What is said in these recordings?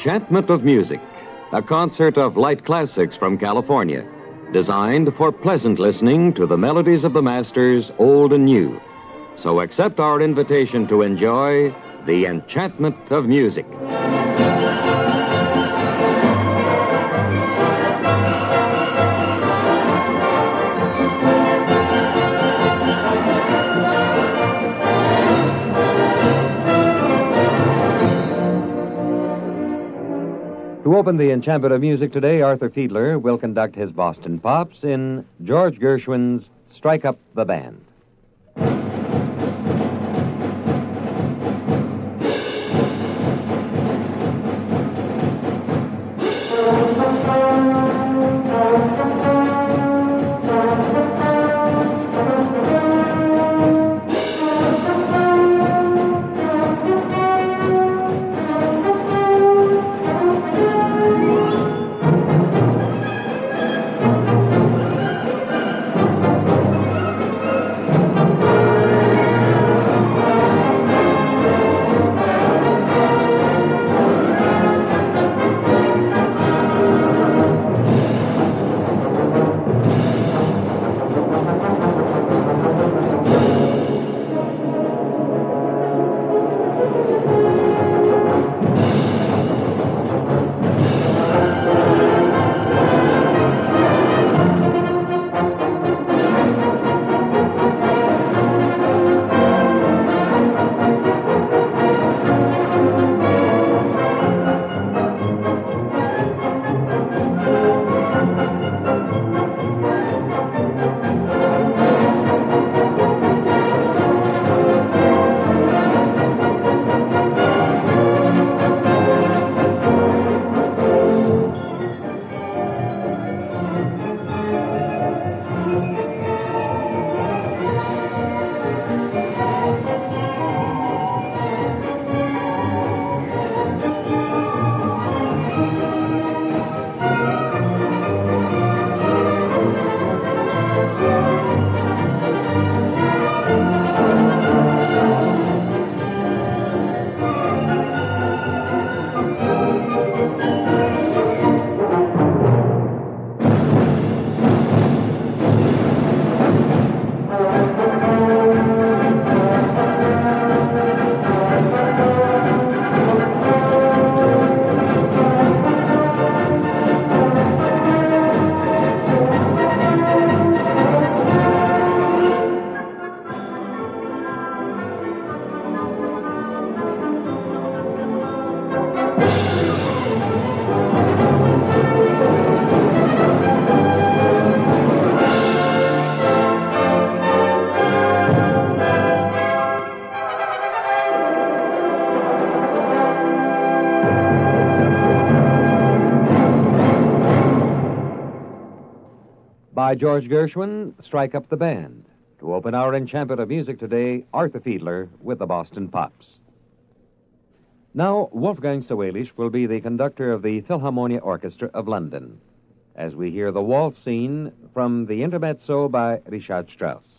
Enchantment of Music, a concert of light classics from California, designed for pleasant listening to the melodies of the masters, old and new. So accept our invitation to enjoy The Enchantment of Music. To open the enchantment of music today, Arthur Fiedler will conduct his Boston Pops in George Gershwin's Strike Up the Band. By George Gershwin, Strike Up the Band. To open our enchantment of music today, Arthur Fiedler with the Boston Pops. Now, Wolfgang Sawallisch will be the conductor of the Philharmonia Orchestra of London as we hear the waltz scene from the Intermezzo by Richard Strauss.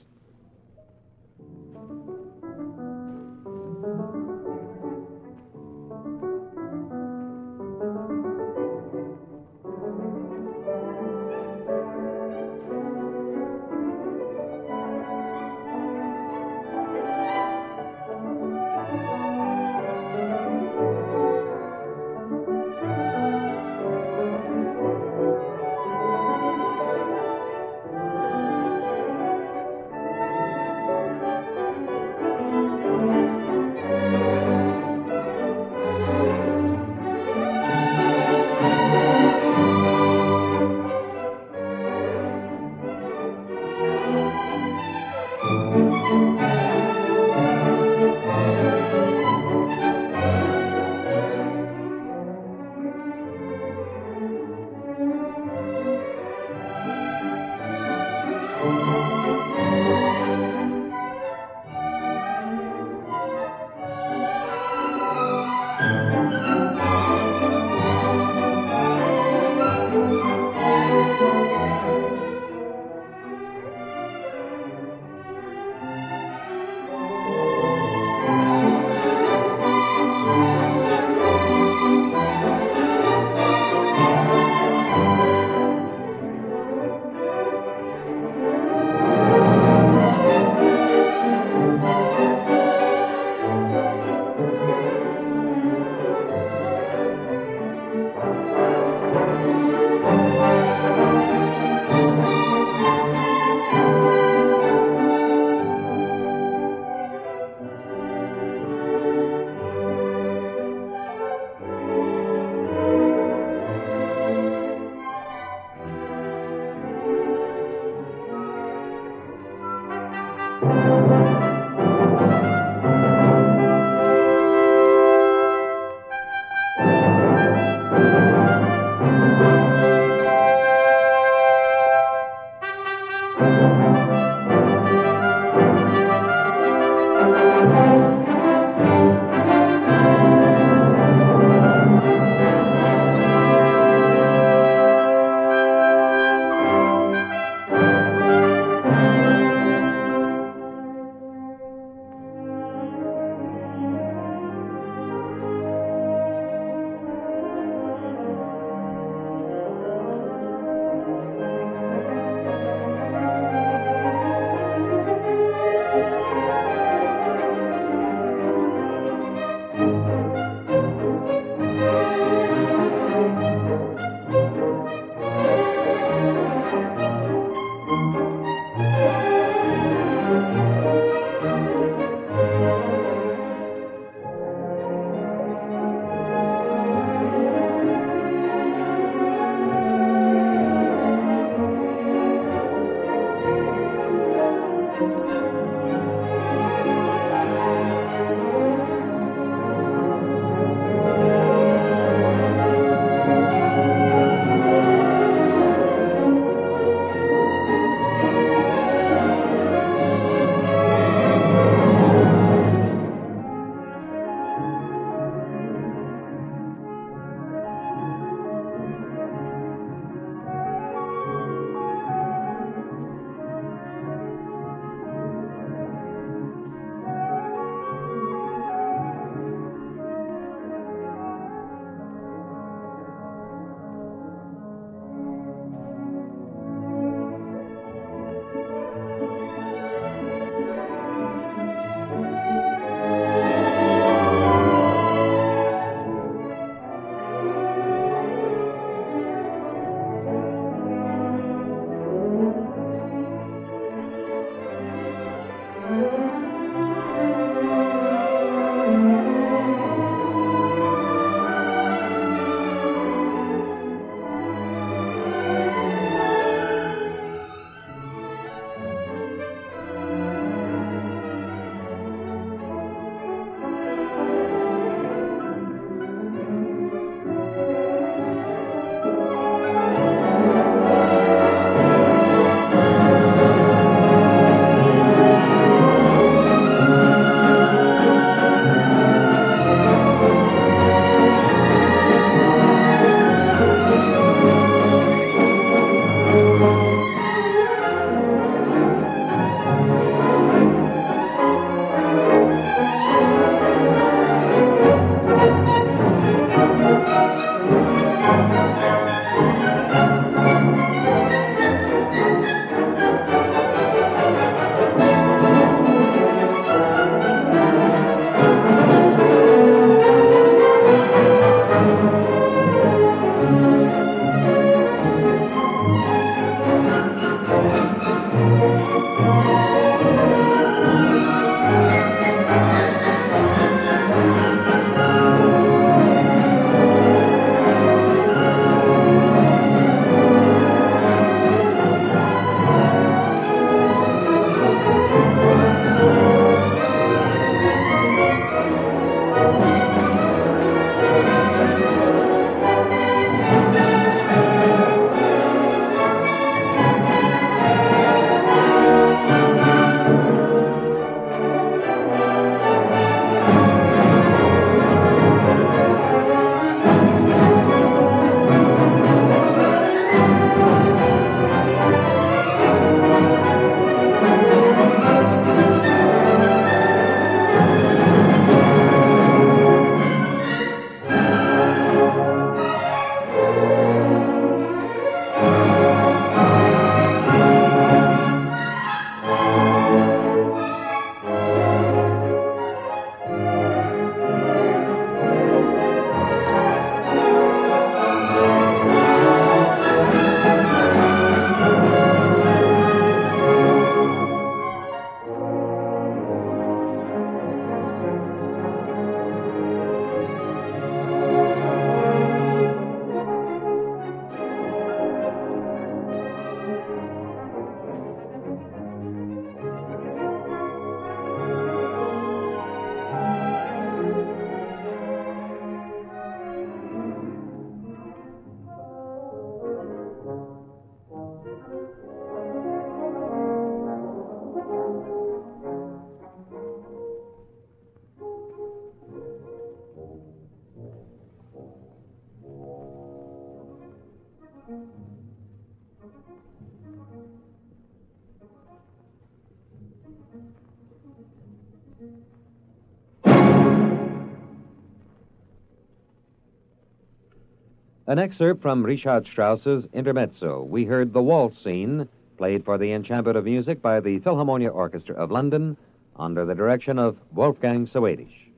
An excerpt from Richard Strauss's Intermezzo. We heard the waltz scene, played for the enchantment of music by the Philharmonia Orchestra of London under the direction of Wolfgang Sawallisch.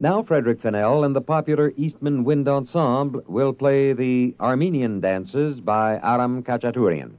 Now, Frederick Fennell and the popular Eastman Wind Ensemble will play the Armenian dances by Aram Khachaturian.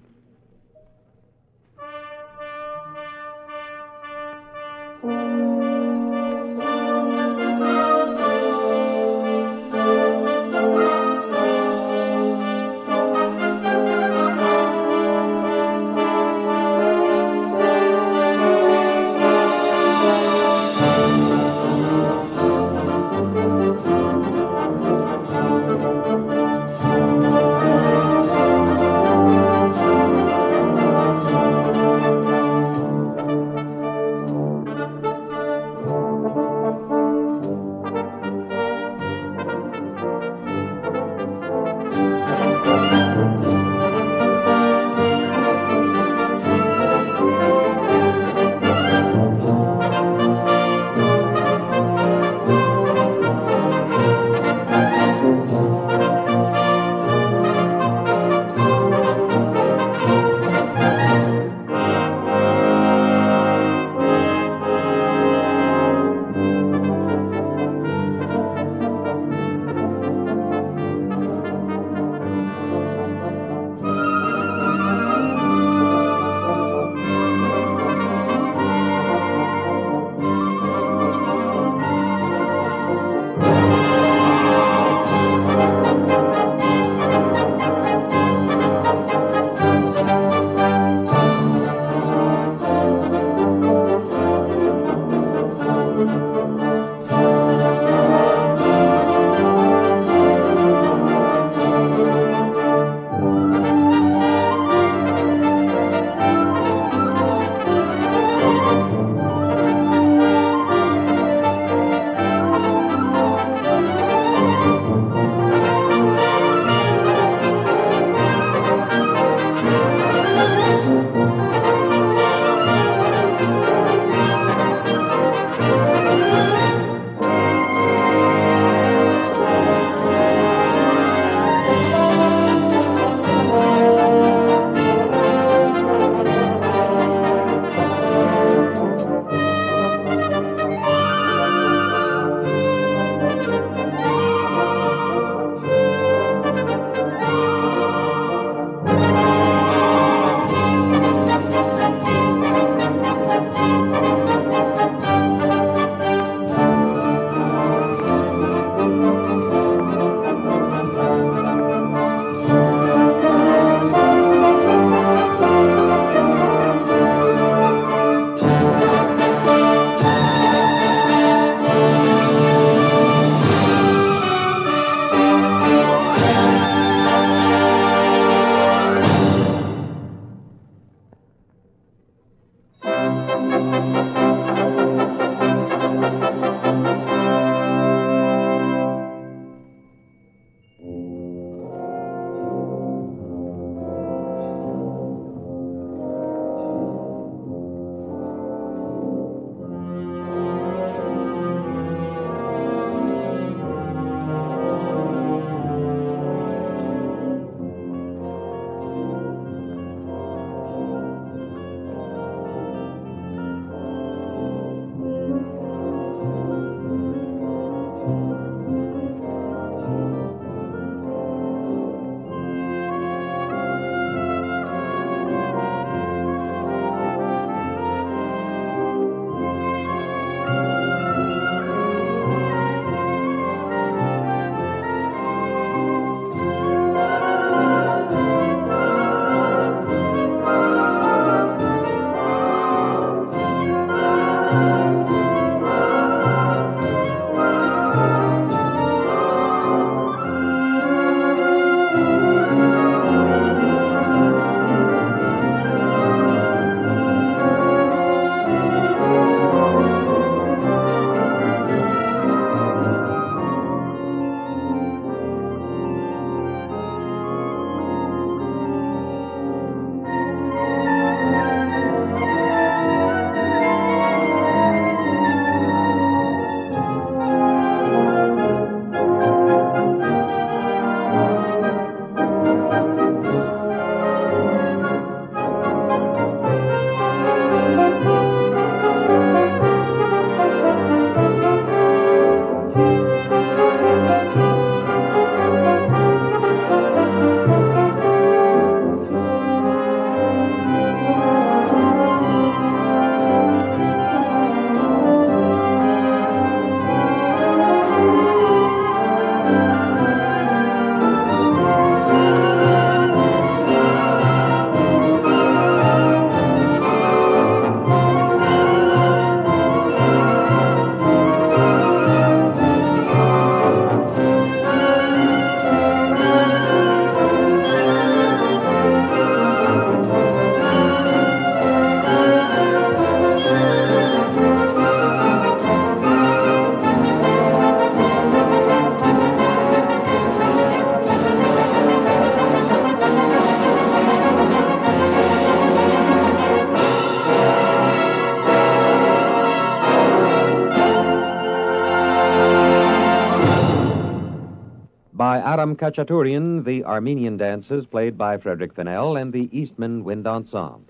Aram Khachaturian, the Armenian dances played by Frederick Fennell and the Eastman Wind Ensemble.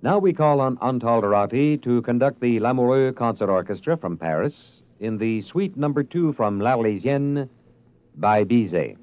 Now we call on Antal Dorati to conduct the Lamoureux Concert Orchestra from Paris in the Suite Number Two from L'Arlésienne by Bizet.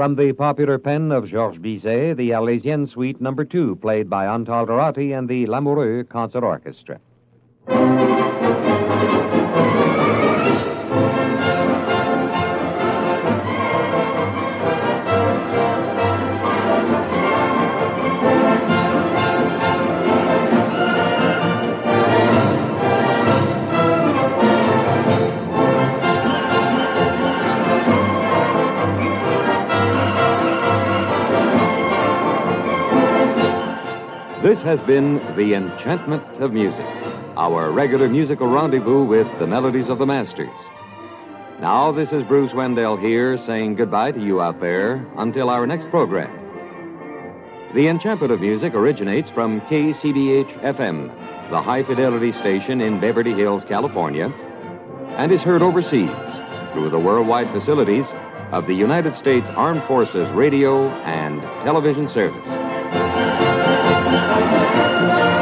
From the popular pen of Georges Bizet, the Arlésienne Suite No. 2, played by Antal Dorati and the Lamoureux Concert Orchestra. This has been The Enchantment of Music, our regular musical rendezvous with the melodies of the masters. Now, this is Bruce Wendell here saying goodbye to you out there until our next program. The Enchantment of Music originates from KCBH FM, the high fidelity station in Beverly Hills, California, and is heard overseas through the worldwide facilities of the United States Armed Forces Radio and Television Service. Thank you.